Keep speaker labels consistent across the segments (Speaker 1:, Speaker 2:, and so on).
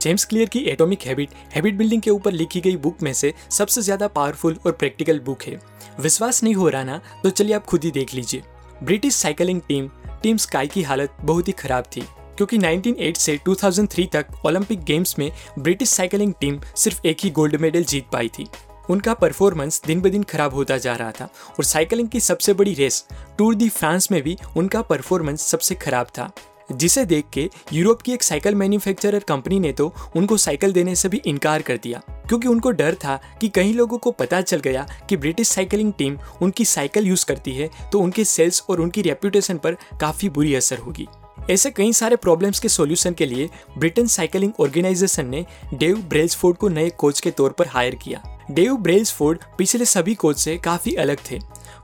Speaker 1: James Clear की atomic habit habit building के ऊपर लिखी गई बुक में से सबसे ज़्यादा पावरफुल और प्रैक्टिकल बुक है। विश्वास नहीं हो रहा ना तो चलिए आप खुद ही देख लीजिए। British cycling team team Sky की हालत बहुत ही खराब थी, क्योंकि 1908 से 2003 तक ओलंपिक गेम्स में ब्रिटिश साइकिलिंग टीम सिर्फ़ एक ही गोल्ड मेडल जीत पाई थी। उनका परफॉर्मेंस दिन ब दिन खराब होता जा रहा था और साइकिलिंग की सबसे बड़ी रेस टूर दी फ्रांस में भी उनका परफॉर्मेंस सबसे खराब था। जिसे देख के यूरोप की एक साइकिल मैन्युफैक्चरर कंपनी ने तो उनको साइकिल देने से भी इनकार कर दिया। क्योंकि उनको डर था कि कई लोगों को पता चल गया कि ब्रिटिश साइकिलिंग टीम उनकी साइकिल यूज़ करती है तो उनके सेल्स और उनकी रेप्यूटेशन पर काफ़ी बुरी असर होगी। ऐसे कई सारे प्रॉब्लम्स के सॉल्यूशन के लिए ब्रिटेन साइकिलिंग ऑर्गेनाइजेशन ने डेव ब्रेल्सफोर्ड को नए कोच के तौर पर हायर किया। डेव ब्रेल्सफोर्ड पिछले सभी कोच से काफ़ी अलग थे,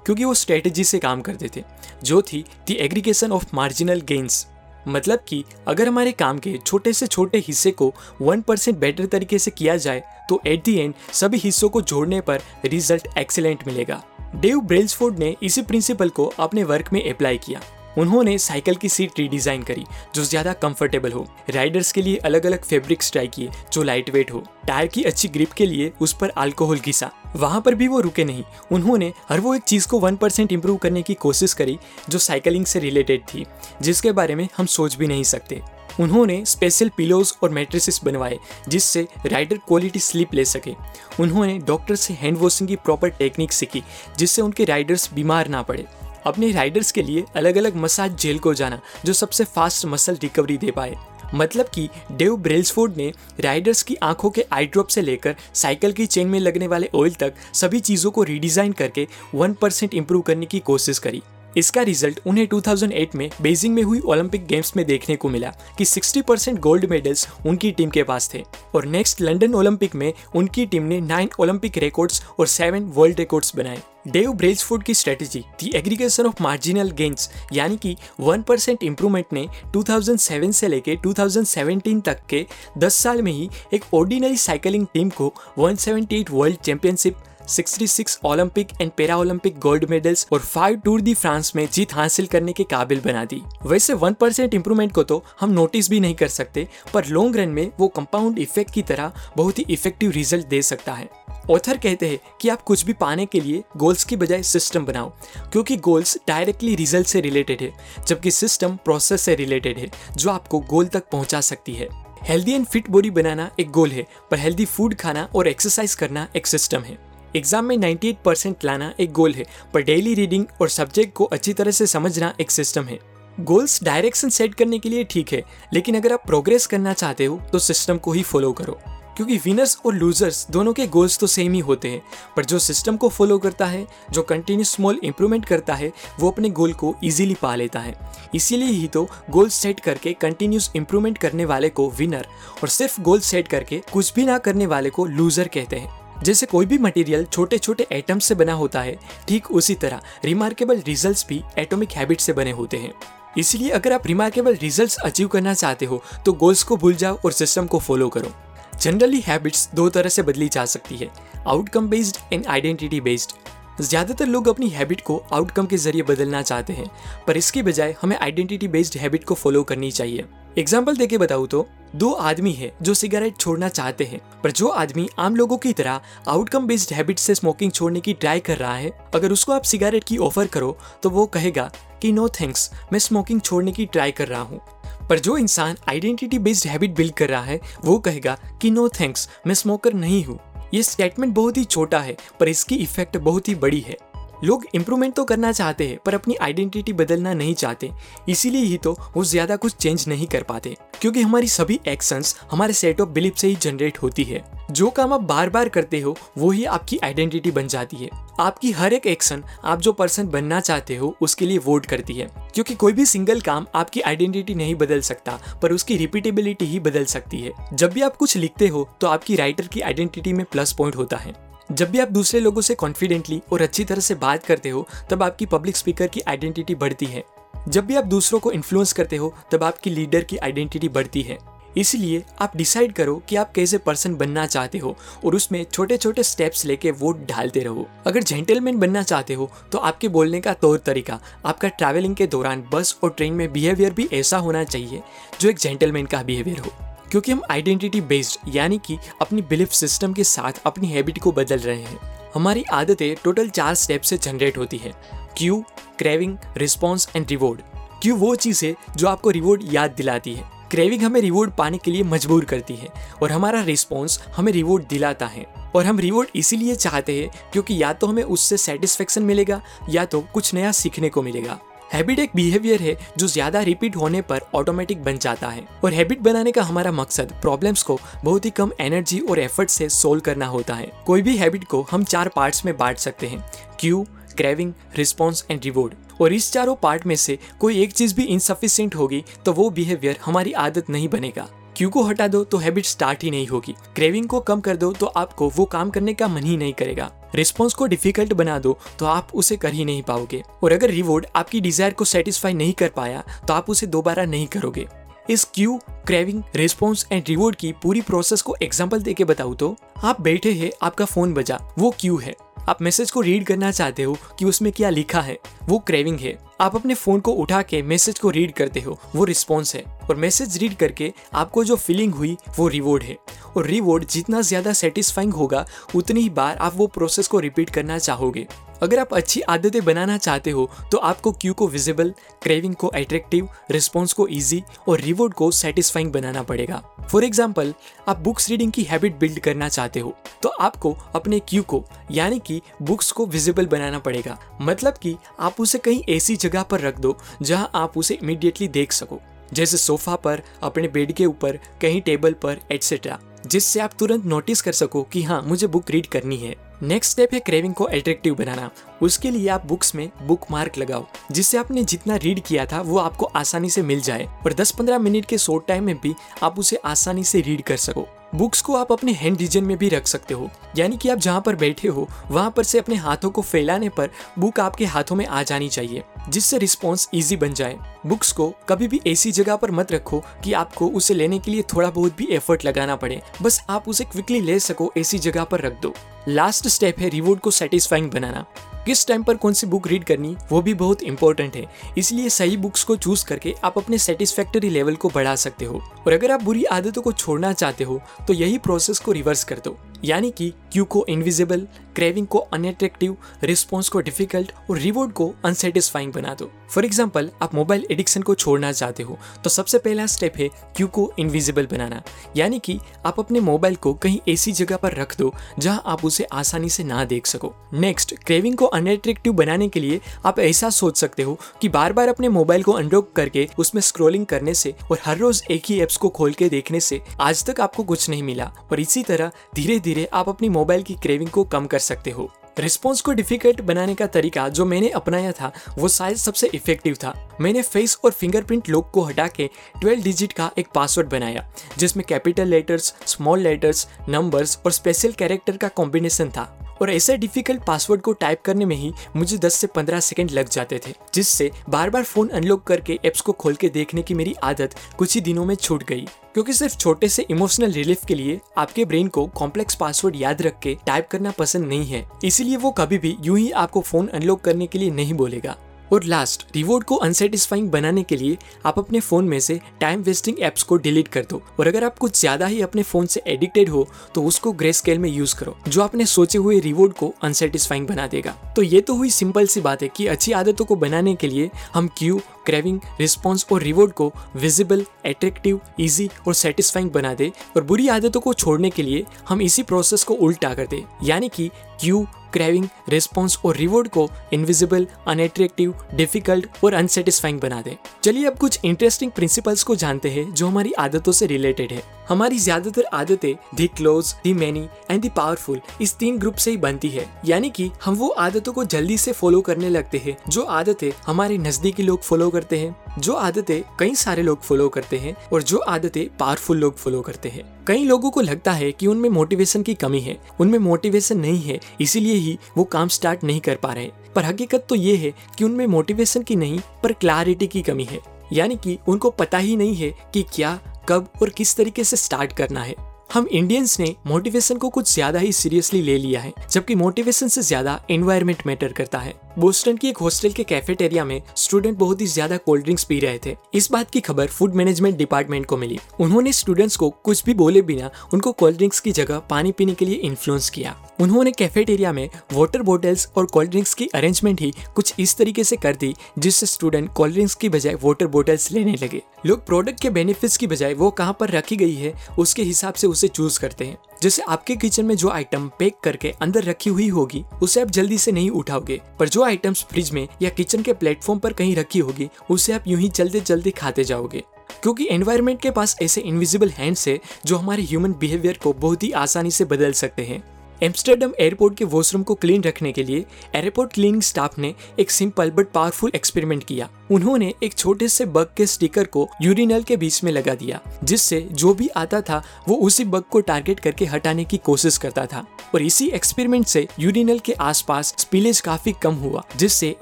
Speaker 1: क्योंकि वो स्ट्रेटेजी से काम करते थे, जो थी the aggregation of marginal gains. मतलब कि अगर हमारे काम के छोटे से छोटे हिस्से को वन परसेंट बेटर तरीके से किया जाए तो एट दी एंड सभी हिस्सों को जोड़ने पर रिज़ल्ट एक्सीलेंट मिलेगा। डेव ब्रेल्सफोर्ड ने इसी प्रिंसिपल को अपने वर्क में अप्लाई किया। उन्होंने साइकिल की सीट रीडिजाइन करी, जो ज़्यादा कंफर्टेबल हो। राइडर्स के लिए अलग अलग फैब्रिक्स ट्राई किए, जो लाइट वेट हो। टायर की अच्छी ग्रिप के लिए उस पर अल्कोहल घिसा। वहाँ पर भी वो रुके नहीं। उन्होंने हर वो एक चीज़ को वन परसेंट इम्प्रूव करने की कोशिश करी, जो साइकिलिंग से रिलेटेड थी, जिसके बारे में हम सोच भी नहीं सकते। उन्होंने स्पेशल पिलोज और मैट्रेसेस बनवाए, जिससे राइडर क्वालिटी स्लीप ले सके। उन्होंने डॉक्टर से हैंड वॉशिंग की प्रॉपर टेक्निक सीखी, जिससे उनके राइडर्स बीमार ना पड़े। अपने राइडर्स के लिए अलग अलग मसाज जेल को जाना, जो सबसे फास्ट मसल रिकवरी दे पाए। मतलब कि डेव ब्रेल्सफोर्ड ने राइडर्स की आँखों के आई ड्रॉप से लेकर साइकिल की चेन में लगने वाले ऑयल तक सभी चीज़ों को रीडिज़ाइन करके वन परसेंट इम्प्रूव करने की कोशिश करी। इसका रिज़ल्ट उन्हें 2008 में बेजिंग में हुई ओलंपिक गेम्स में देखने को मिला कि 60 परसेंट गोल्ड मेडल्स उनकी टीम के पास थे। और नेक्स्ट लंदन ओलंपिक में उनकी टीम ने नाइन ओलंपिक रिकॉर्ड्स और सेवन वर्ल्ड रिकॉर्ड्स बनाए। डेव ब्रेजफूड की strategy the aggregation of marginal gains यानी कि 1 परसेंट इम्प्रूवमेंट ने 2007 से लेके 2017 तक के 10 साल में ही एक ऑर्डिनरी साइकिलिंग टीम को 178 world championship 66 Olympic and para Olympic gold medals और 5 टूर दी फ्रांस में जीत हासिल करने के काबिल बना दी। वैसे 1 परसेंट इम्प्रूवमेंट को तो हम नोटिस भी नहीं कर सकते, पर लॉन्ग रन में वो कंपाउंड इफ़ेक्ट की तरह बहुत ही इफ़ेक्टिव रिज़ल्ट दे सकता है। ऑथर कहते हैं कि आप कुछ भी पाने के लिए गोल्स की बजाय सिस्टम बनाओ, क्योंकि गोल्स डायरेक्टली रिज़ल्ट से रिलेटेड है, जबकि सिस्टम प्रोसेस से रिलेटेड है, जो आपको गोल तक पहुँचा सकती है। हेल्दी एंड फिट बॉडी बनाना एक गोल है, पर हेल्दी फ़ूड खाना और एक्सरसाइज करना एक सिस्टम है। एग्ज़ाम में 98 परसेंट लाना एक गोल है, पर डेली रीडिंग और सब्जेक्ट को अच्छी तरह से समझना एक सिस्टम है। गोल्स डायरेक्शन सेट करने के लिए ठीक है, लेकिन अगर आप प्रोग्रेस करना चाहते हो तो सिस्टम को ही फॉलो करो। क्योंकि विनर्स और लूजर्स दोनों के गोल्स तो सेम ही होते हैं, पर जो सिस्टम को फॉलो करता है, जो कंटिन्यू स्मॉल इंप्रूवमेंट करता है, वो अपने गोल को इजीली पा लेता है। इसीलिए ही तो गोल सेट करके कंटिन्यूस इंप्रूवमेंट करने वाले को विनर और सिर्फ़ गोल सेट करके कुछ भी ना करने वाले को लूजर कहते हैं। जैसे कोई भी मटेरियल छोटे छोटे एटम से बना होता है, ठीक उसी तरह रिमार्केबल रिजल्ट्स भी एटॉमिक हैबिट से बने होते हैं। इसलिए अगर आप रिमार्केबल रिजल्ट्स अचीव करना चाहते हो तो गोल्स को भूल जाओ और सिस्टम को फॉलो करो। जनरली हैबिट्स दो तरह से बदली जा सकती है outcome based and identity based ज़्यादातर लोग अपनी हैबिट को आउटकम के ज़रिए बदलना चाहते हैं, पर इसके बजाय हमें आइडेंटिटी बेस्ड हैबिट को फॉलो करनी चाहिए। एग्ज़ाम्पल देके बताऊँ तो दो आदमी है जो सिगरेट छोड़ना चाहते हैं। पर जो आदमी आम लोगों की तरह आउटकम बेस्ड हैबिट से स्मोकिंग छोड़ने की ट्राई कर रहा है, अगर उसको आप सिगरेट की ऑफ़र करो तो वो कहेगा कि नो थैंक्स मैं स्मोकिंग छोड़ने की ट्राई कर रहा हूँ। पर जो इंसान आइडेंटिटी बेस्ड हैबिट बिल्ड कर रहा है, वो कहेगा कि नो थैंक्स मैं स्मोकर नहीं हूँ। ये स्टेटमेंट बहुत ही छोटा है, पर इसकी इफ़ेक्ट बहुत ही बड़ी है। लोग इम्प्रूवमेंट तो करना चाहते हैं, पर अपनी आइडेंटिटी बदलना नहीं चाहते। इसीलिए ही तो वो ज़्यादा कुछ चेंज नहीं कर पाते, क्योंकि हमारी सभी एक्शंस हमारे सेट ऑफ़ बिलीफ से ही जनरेट होती है। जो काम आप बार बार करते हो, वो ही आपकी आइडेंटिटी बन जाती है। आपकी हर एक एक्शन आप जो पर्सन बनना चाहते हो, उसके लिए वोट करती है। क्योंकि कोई भी सिंगल काम आपकी आइडेंटिटी नहीं बदल सकता, पर उसकी रिपीटेबिलिटी ही बदल सकती है। जब भी आप कुछ लिखते हो तो आपकी राइटर की आइडेंटिटी में प्लस पॉइंट होता है। जब भी आप दूसरे लोगों से कॉन्फिडेंटली और अच्छी तरह से बात करते हो, तब आपकी पब्लिक स्पीकर की आइडेंटिटी बढ़ती है। जब भी आप दूसरों को इन्फ्लुएंस करते हो, तब आपकी लीडर की आइडेंटिटी बढ़ती है। इसलिए आप डिसाइड करो कि आप कैसे पर्सन बनना चाहते हो और उसमें छोटे छोटे स्टेप्स लेके वोट डालते रहो। अगर जेंटलमैन बनना चाहते हो तो आपके बोलने का तौर तरीका, आपका ट्रैवलिंग के दौरान बस और ट्रेन में बिहेवियर भी ऐसा होना चाहिए, जो एक जेंटलमैन का बिहेवियर हो। क्योंकि हम आइडेंटिटी बेस्ड यानी कि अपनी बिलीफ सिस्टम के साथ अपनी हैबिट को बदल रहे हैं। हमारी आदतें टोटल चार स्टेप से जनरेट होती है। Cue craving response and reward cue वो चीज़ है जो आपको रिवॉर्ड याद दिलाती है। क्रेविंग हमें रिवॉर्ड पाने के लिए मजबूर करती है और हमारा रिस्पॉन्स हमें रिवॉर्ड दिलाता है। और हम रिवॉर्ड इसीलिए चाहते हैं क्योंकि या तो हमें उससे सेटिस्फेक्शन मिलेगा या तो कुछ नया सीखने को मिलेगा। हैबिट एक बिहेवियर है जो ज़्यादा रिपीट होने पर ऑटोमेटिक बन जाता है। और हैबिट बनाने का हमारा मकसद प्रॉब्लम्स को बहुत ही कम एनर्जी और एफर्ट से सोल्व करना होता है। कोई भी हैबिट को हम चार पार्ट्स में बांट सकते हैं। Cue craving response and reward और इस चारों पार्ट में से कोई एक चीज़ भी इनसफिशियंट होगी तो वो बिहेवियर हमारी आदत नहीं बनेगा। क्यू को हटा दो तो हैबिट स्टार्ट ही नहीं होगी। क्रेविंग को कम कर दो तो आपको वो काम करने का मन ही नहीं करेगा। रिस्पॉन्स को डिफ़िकल्ट बना दो तो आप उसे कर ही नहीं पाओगे। और अगर रिवॉर्ड आपकी डिज़ायर को सेटिस्फाई नहीं कर पाया तो आप उसे दोबारा नहीं करोगे। इस cue, craving, response and reward की पूरी प्रोसेस को एग्ज़ाम्पल देके बताऊँ तो आप बैठे हैं, आपका फ़ोन बजा, वो क्यू है। आप मैसेज को रीड करना चाहते हो कि उसमें क्या लिखा है, वो क्रेविंग है। आप अपने फ़ोन को उठा के मैसेज को रीड करते हो, वो रिस्पॉन्स है। और मैसेज रीड करके आपको जो फीलिंग हुई, वो रिवॉर्ड है। और रिवॉर्ड जितना ज़्यादा सेटिस्फाइंग होगा, उतनी ही बार आप वो प्रोसेस को रिपीट करना चाहोगे। अगर आप अच्छी आदतें बनाना चाहते हो तो आपको क्यू को विजिबल, क्रेविंग को अट्रैक्टिव रिस्पॉन्स को इजी और रिवॉर्ड को सेटिस्फाइंग बनाना पड़ेगा। फॉर एग्ज़ाम्पल आप बुक्स रीडिंग की हैबिट बिल्ड करना चाहते हो तो आपको अपने क्यू को, यानी कि बुक्स को विजिबल बनाना पड़ेगा। मतलब कि आप उसे कहीं ऐसी जगह पर रख दो, जहाँ आप उसे इमिडिएटली देख सको। जैसे सोफा पर, अपने बेड के ऊपर, कहीं टेबल पर एटसेट्रा जिससे आप तुरंत नोटिस कर सको कि हाँ मुझे बुक रीड करनी है। नेक्स्ट स्टेप है क्रेविंग को अट्रैक्टिव बनाना। उसके लिए आप बुक्स में बुक मार्क लगाओ। जिससे आपने जितना रीड किया था, वो आपको आसानी से मिल जाए। और 10-15 मिनट के शॉर्ट टाइम में भी आप उसे आसानी से रीड कर सको। बुक्स को आप अपने हैंड रीजन में भी रख सकते हो। यानी कि आप जहाँ पर बैठे हो, वहाँ पर से अपने हाथों को फैलाने पर बुक आपके हाथों में आ जानी चाहिए, जिससे रिस्पॉन्स इजी बन जाए। बुक्स को कभी भी ऐसी जगह पर मत रखो कि आपको उसे लेने के लिए थोड़ा बहुत भी एफर्ट लगाना पड़े। बस आप उसे क्विकली ले सको, ऐसी जगह पर रख दो। लास्ट स्टेप है रिवॉर्ड को सेटिस्फाइंग बनाना। किस टाइम पर कौन सी बुक रीड करनी, वो भी बहुत इंपॉर्टेंट है। इसलिए सही बुक्स को चूज़ करके आप अपने सेटिस्फेक्टरी लेवल को बढ़ा सकते हो। और अगर आप बुरी आदतों को छोड़ना चाहते हो तो यही प्रोसेस को रिवर्स कर दो। यानी कि क्यू को इनविजिबल क्रेविंग को अनएट्रेक्टिव रिस्पॉन्स को डिफ़िकल्ट और रिवॉर्ड को अनसेटिस्फाइंग बना दो। फॉर एग्ज़ाम्पल आप मोबाइल एडिक्शन को छोड़ना चाहते हो तो सबसे पहला स्टेप है क्यू को इनविजिबल बनाना। यानी कि आप अपने मोबाइल को कहीं ऐसी जगह पर रख दो, जहाँ आप उसे आसानी से ना देख सको। नेक्स्ट क्रेविंग को अनएट्रेक्टिव बनाने के लिए आप ऐसा सोच सकते हो कि बार बार अपने मोबाइल को अनलॉक करके उसमें स्क्रोलिंग करने से और हर रोज एक ही एप्स को खोल के देखने से आज तक आपको कुछ नहीं मिला। और इसी तरह धीरे धीरे धीरे आप अपनी मोबाइल की क्रेविंग को कम कर सकते हो। रिस्पॉन्स को डिफ़िकल्ट बनाने का तरीका जो मैंने अपनाया था, वो शायद सबसे इफ़ेक्टिव था। मैंने फेस और फिंगरप्रिंट लॉक को हटा के 12 डिजिट का एक पासवर्ड बनाया, जिसमें capital letters small letters numbers और स्पेशल कैरेक्टर का कॉम्बिनेशन था। और ऐसे डिफ़िकल्ट पासवर्ड को टाइप करने में ही मुझे 10 से 15 सेकंड लग जाते थे, जिससे बार बार फ़ोन अनलॉक करके एप्स को खोल के देखने की मेरी आदत कुछ ही दिनों में छूट गई। क्योंकि सिर्फ़ छोटे से इमोशनल रिलीफ के लिए आपके ब्रेन को कॉम्प्लेक्स पासवर्ड याद रख के टाइप करना पसंद नहीं है, इसीलिए वो कभी भी यूँ ही आपको फ़ोन अनलॉक करने के लिए नहीं बोलेगा। और लास्ट रिवॉर्ड को अनसेटिस्फाइंग बनाने के लिए आप अपने फ़ोन में से टाइम वेस्टिंग एप्स को डिलीट कर दो। और अगर आप कुछ ज़्यादा ही अपने फ़ोन से एडिक्टेड हो तो उसको ग्रे स्केल में यूज़ करो, जो आपने सोचे हुए रिवॉर्ड को अनसेटिस्फाइंग बना देगा। तो ये तो हुई सिंपल सी बात है कि अच्छी आदतों को बनाने के लिए हम क्यू क्रेविंग रिस्पॉन्स और रिवॉर्ड को विजिबल एट्रैक्टिव इजी और सेटिस्फाइंग बना दे और बुरी आदतों को छोड़ने के लिए हम इसी प्रोसेस को उल्टा कर दे। यानी कि क्यू क्रेविंग रिस्पॉन्स और रिवॉर्ड को इनविजिबल अनएट्रेक्टिव डिफ़िकल्ट और अनसेटिस्फाइंग बना दे। चलिए अब कुछ इंटरेस्टिंग प्रिंसिपल्स को जानते हैं जो हमारी आदतों से रिलेटेड है। हमारी ज़्यादातर आदतें the close the many and the powerful इस तीन ग्रुप से ही बनती है। यानी कि हम वो आदतों को जल्दी से फॉलो करने लगते हैं, जो आदतें हमारे नजदीकी लोग फॉलो करते हैं, जो आदतें कई सारे लोग फॉलो करते हैं और जो आदतें पावरफुल लोग फॉलो करते हैं। कई लोगों को लगता है कि उनमें मोटिवेशन की कमी है, उनमें मोटिवेशन नहीं है, इसीलिए ही वो काम स्टार्ट नहीं कर पा रहे पर हकीकत तो ये है कि उनमें मोटिवेशन की नहीं, पर क्लैरिटी की कमी है। यानी कि उनको पता ही नहीं है कि क्या, कब और किस तरीके से स्टार्ट करना है। हम इंडियंस ने मोटिवेशन को कुछ ज़्यादा ही सीरियसली ले लिया है, जबकि मोटिवेशन से ज़्यादा एनवायरमेंट मैटर करता है। बोस्टन की एक हॉस्टल के कैफेटेरिया में स्टूडेंट बहुत ही ज़्यादा कोल्ड ड्रिंक्स पी रहे थे। इस बात की खबर फ़ूड मैनेजमेंट डिपार्टमेंट को मिली। उन्होंने स्टूडेंट्स को कुछ भी बोले बिना उनको कोल्ड ड्रिंक्स की जगह पानी पीने के लिए इन्फ्लुएंस किया। उन्होंने कैफेटेरिया में वाटर बॉटल्स और कोल्ड ड्रिंक्स की अरेंजमेंट ही कुछ इस तरीके से कर दी, जिससे स्टूडेंट कोल्ड ड्रिंक्स की बजाय वाटर बॉटल्स लेने लगे। लोग प्रोडक्ट के बेनिफिट्स की बजाय वो कहाँ पर रखी गई है, उसके हिसाब से उसे चूज़ करते हैं। जैसे आपके किचन में जो आइटम पैक करके अंदर रखी हुई होगी, उसे आप जल्दी से नहीं उठाओगे। पर जो आइटम्स फ्रिज में या किचन के प्लेटफॉर्म पर कहीं रखी होगी, उसे आप यूँ ही जल्दी जल्दी खाते जाओगे। क्योंकि एनवायरनमेंट के पास ऐसे इनविजिबल हैंड्स है जो हमारे ह्यूमन बिहेवियर को बहुत ही आसानी से बदल सकते हैं। एम्स्टर्डम एयरपोर्ट के वॉशरूम को क्लीन रखने के लिए एयरपोर्ट क्लीनिंग स्टाफ ने एक सिंपल बट पावरफुल एक्सपेरिमेंट किया। उन्होंने एक छोटे से बग के स्टिकर को यूरिनल के बीच में लगा दिया, जिससे जो भी आता था, वो उसी बग को टारगेट करके हटाने की कोशिश करता था। और इसी एक्सपेरिमेंट से यूरिनल के आसपास स्पिलेज काफ़ी कम हुआ, जिससे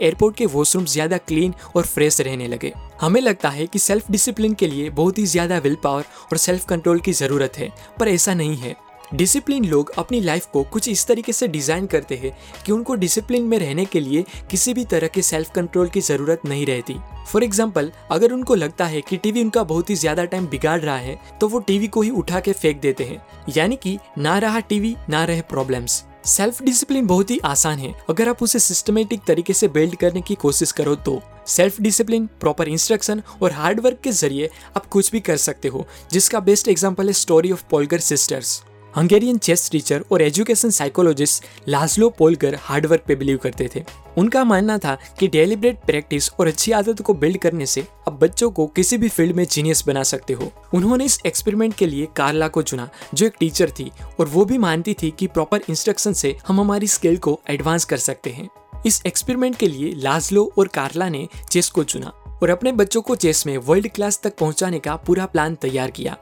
Speaker 1: एयरपोर्ट के वॉशरूम ज़्यादा क्लीन और फ्रेश रहने लगे। हमें लगता है कि सेल्फ डिसिप्लिन के लिए बहुत ही ज़्यादा विल पावर और सेल्फ कंट्रोल की ज़रूरत है, पर ऐसा नहीं है। डिसिप्लिन लोग अपनी लाइफ को कुछ इस तरीके से डिज़ाइन करते हैं कि उनको डिसिप्लिन में रहने के लिए किसी भी तरह के सेल्फ कंट्रोल की ज़रूरत नहीं रहती। फॉर एग्ज़ाम्पल अगर उनको लगता है कि टीवी उनका बहुत ही ज़्यादा टाइम बिगाड़ रहा है तो वो टीवी को ही उठा के फेंक देते हैं। यानी कि ना रहा टीवी, ना रहे प्रॉब्लम्स सेल्फ डिसिप्लिन बहुत ही आसान है। अगर आप उसे सिस्टमेटिक तरीके से बिल्ड करने की कोशिश करो तो। सेल्फ डिसिप्लिन प्रॉपर इंस्ट्रक्शन और हार्डवर्क के ज़रिए आप कुछ भी कर सकते हो, जिसका बेस्ट एग्ज़ाम्पल है story of Polgar sisters Hungarian chess teacher और education psychologist Laszlo Polgar hard work पे बिलीव करते थे। उनका मानना था कि डेलिब्रेट प्रैक्टिस और अच्छी आदतों को बिल्ड करने से अब बच्चों को किसी भी फ़ील्ड में जीनियस बना सकते हो। उन्होंने इस एक्सपेरिमेंट के लिए कार्ला को चुना, जो एक टीचर थी, और वो भी मानती थी कि प्रॉपर इंस्ट्रक्शन से हम हमारी स्किल को एडवांस कर सकते हैं। इस एक्सपेरिमेंट के लिए लाजलो और कार्ला ने चेस को चुना और अपने बच्चों को चेस में वर्ल्ड क्लास तक पहुँचाने का पूरा प्लान तैयार किया।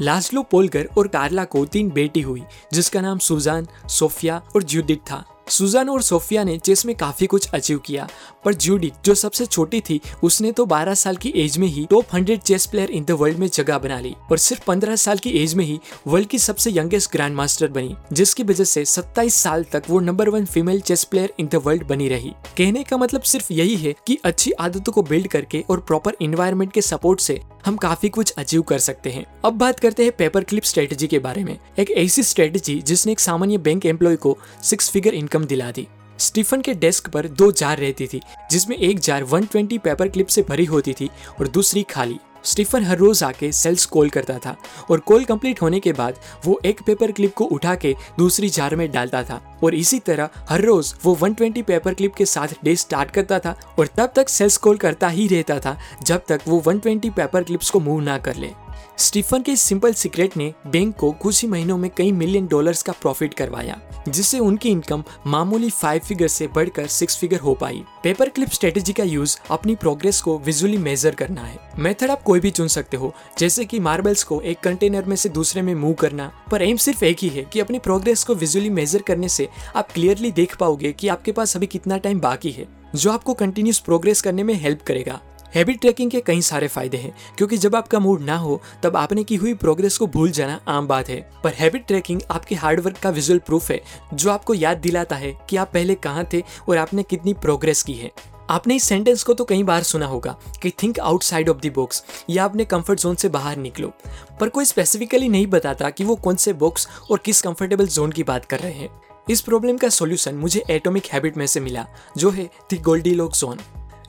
Speaker 1: लास्लो पोलकर और कार्ला को तीन बेटी हुई, जिसका नाम सुजान, सोफिया और जूडिट था। सुजान और सोफिया ने चेस में काफ़ी कुछ अचीव किया, पर जूडिट जो सबसे छोटी थी, उसने तो 12 साल की एज में ही top 100 chess player in the world में जगह बना ली, और सिर्फ़ 15 साल की एज में ही वर्ल्ड की सबसे यंगेस्ट ग्रैंड मास्टर बनी, जिसकी वजह से 27 साल तक वो number one female chess player in the world बनी रही। कहने का मतलब सिर्फ़ यही है की अच्छी आदतों को बिल्ड करके और प्रॉपर इन्वायरमेंट के सपोर्ट से हम काफ़ी कुछ अचीव कर सकते हैं। अब बात करते हैं पेपर क्लिप स्ट्रेटेजी के बारे में। एक ऐसी स्ट्रेटेजी जिसने एक सामान्य बैंक एम्प्लॉय को सिक्स फिगर इनकम दिला दी। स्टीफन के डेस्क पर दो जार रहती थी, जिसमें एक जार 120 पेपर क्लिप से भरी होती थी और दूसरी खाली। स्टीफन हर रोज आके सेल्स कॉल करता था और कॉल कंप्लीट होने के बाद वो एक पेपर क्लिप को उठा के दूसरी जार में डालता था। और इसी तरह हर रोज वो 120 पेपर क्लिप के साथ डे स्टार्ट करता था और तब तक सेल्स कॉल करता ही रहता था जब तक वो 120 पेपर क्लिप्स को मूव ना कर ले। स्टीफन के सिंपल सीक्रेट ने बैंक को कुछ ही महीनों में कई मिलियन डॉलर्स का प्रॉफिट करवाया, जिससे उनकी इनकम मामूली फाइव फिगर से बढ़कर सिक्स फिगर हो पाई। पेपर क्लिप स्ट्रेटेजी का यूज़ अपनी प्रोग्रेस को विजुअली मेजर करना है। मेथड आप कोई भी चुन सकते हो, जैसे कि मार्बल्स को एक कंटेनर में से दूसरे में मूव करना, पर एम सिर्फ़ एक ही है कि अपनी प्रोग्रेस को विजुअली मेजर करने से आप क्लियरली देख पाओगे कि आपके पास अभी कितना टाइम बाकी है, जो आपको कंटिन्यूस प्रोग्रेस करने में हेल्प करेगा। हैबिट ट्रैकिंग के कई सारे फ़ायदे हैं, क्योंकि जब आपका मूड ना हो, तब आपने की हुई प्रोग्रेस को भूल जाना आम बात है। पर हैबिट ट्रैकिंग आपके हार्डवर्क का विजुअल प्रूफ है, जो आपको याद दिलाता है कि आप पहले कहाँ थे और आपने कितनी प्रोग्रेस की है। आपने इस सेंटेंस को तो कई बार सुना होगा कि think outside of the box या अपने कंफर्ट जोन से बाहर निकलो। पर कोई स्पेसिफिकली नहीं बताता कि वो कौन से बॉक्स और किस कंफर्टेबल जोन की बात कर रहे हैं। इस प्रॉब्लम का सॉल्यूशन मुझे एटॉमिक हैबिट में से मिला, जो है the goldie zone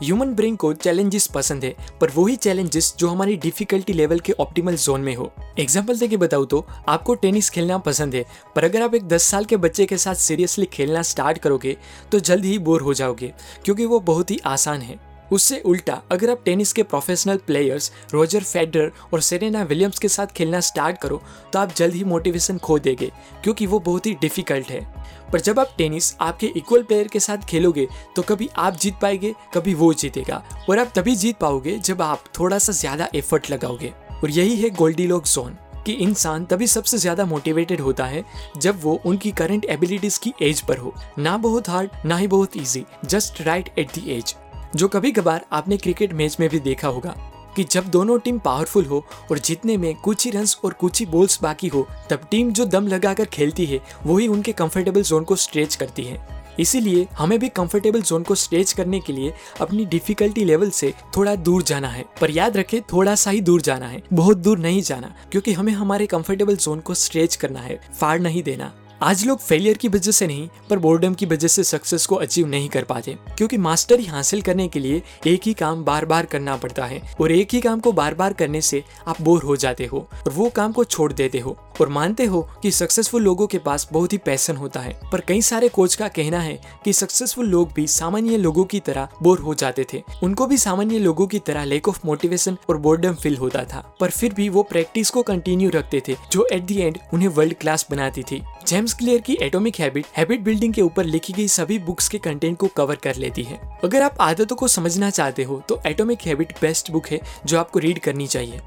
Speaker 1: human brain को चैलेंजेस पसंद है, पर वही चैलेंजेस जो हमारी डिफिकल्टी लेवल के ऑप्टिमल जोन में हो। एग्ज़ाम्पल देखे बताऊँ तो आपको टेनिस खेलना पसंद है, पर अगर आप एक 10 साल के बच्चे के साथ सीरियसली खेलना स्टार्ट करोगे तो जल्द ही बोर हो जाओगे, क्योंकि वो बहुत ही आसान है। उससे उल्टा, अगर आप टेनिस के प्रोफेशनल प्लेयर्स रोजर फेडरर और सेरेना विलियम्स के साथ खेलना स्टार्ट करो तो आप जल्द ही मोटिवेशन खो देंगे, क्योंकि वो बहुत ही डिफ़िकल्ट है। पर जब आप टेनिस आपके इक्वल प्लेयर के साथ खेलोगे तो कभी आप जीत पाएँगे, कभी वो जीतेगा। और आप तभी जीत पाओगे जब आप थोड़ा सा ज़्यादा एफर्ट लगाओगे। और यही है गोल्डी लॉक जोन कि इंसान तभी सबसे ज़्यादा मोटिवेटेड होता है, जब वो उनकी करंट एबिलिटीज की एज पर हो। ना बहुत हार्ड ना ही बहुत easy just right at the edge जो कभी कभार आपने क्रिकेट मैच में भी देखा होगा, कि जब दोनों टीम पावरफुल हो और जीतने में कुछ ही रन्स और कुछ ही बॉल्स बाकी हो, तब टीम जो दम लगाकर खेलती है वही उनके कंफर्टेबल जोन को स्ट्रेच करती है। इसीलिए हमें भी कंफर्टेबल जोन को स्ट्रेच करने के लिए अपनी डिफिकल्टी लेवल से थोड़ा दूर जाना है। पर याद रखें, थोड़ा सा ही दूर जाना है, बहुत दूर नहीं जाना, क्योंकि हमें हमारे कंफर्टेबल जोन को स्ट्रेच करना है, फाड़ नहीं देना। आज लोग फेलियर की वजह से नहीं, पर बोर्डम की वजह से सक्सेस को अचीव नहीं कर पाते, क्योंकि मास्टरी हासिल करने के लिए एक ही काम बार बार करना पड़ता है, और एक ही काम को बार बार करने से आप बोर हो जाते हो, और वो काम को छोड़ देते हो, और मानते हो कि सक्सेसफुल लोगों के पास बहुत ही पैसन होता है, पर कई सारे कोच का कहना है कि सक्सेसफुल लोग भी सामान्य लोगों की तरह बोर हो जाते थे, उनको भी सामान्य लोगों की तरह लेक ऑफ़ मोटिवेशन और बोर्डम फील होता था, पर फिर भी वो प्रैक्टिस को कंटिन्यू रखते थे, जो एट दी एंड उन्हें वर्ल्ड क्लास बनाती थी जेम्स क्लियर की एटॉमिक हैबिट हैबिट बिल्डिंग के ऊपर लिखी गई सभी बुक्स के कंटेंट को कवर कर लेती है। अगर आप आदतों को समझना चाहते हो तो एटॉमिक हैबिट बेस्ट बुक है जो आपको रीड करनी चाहिए।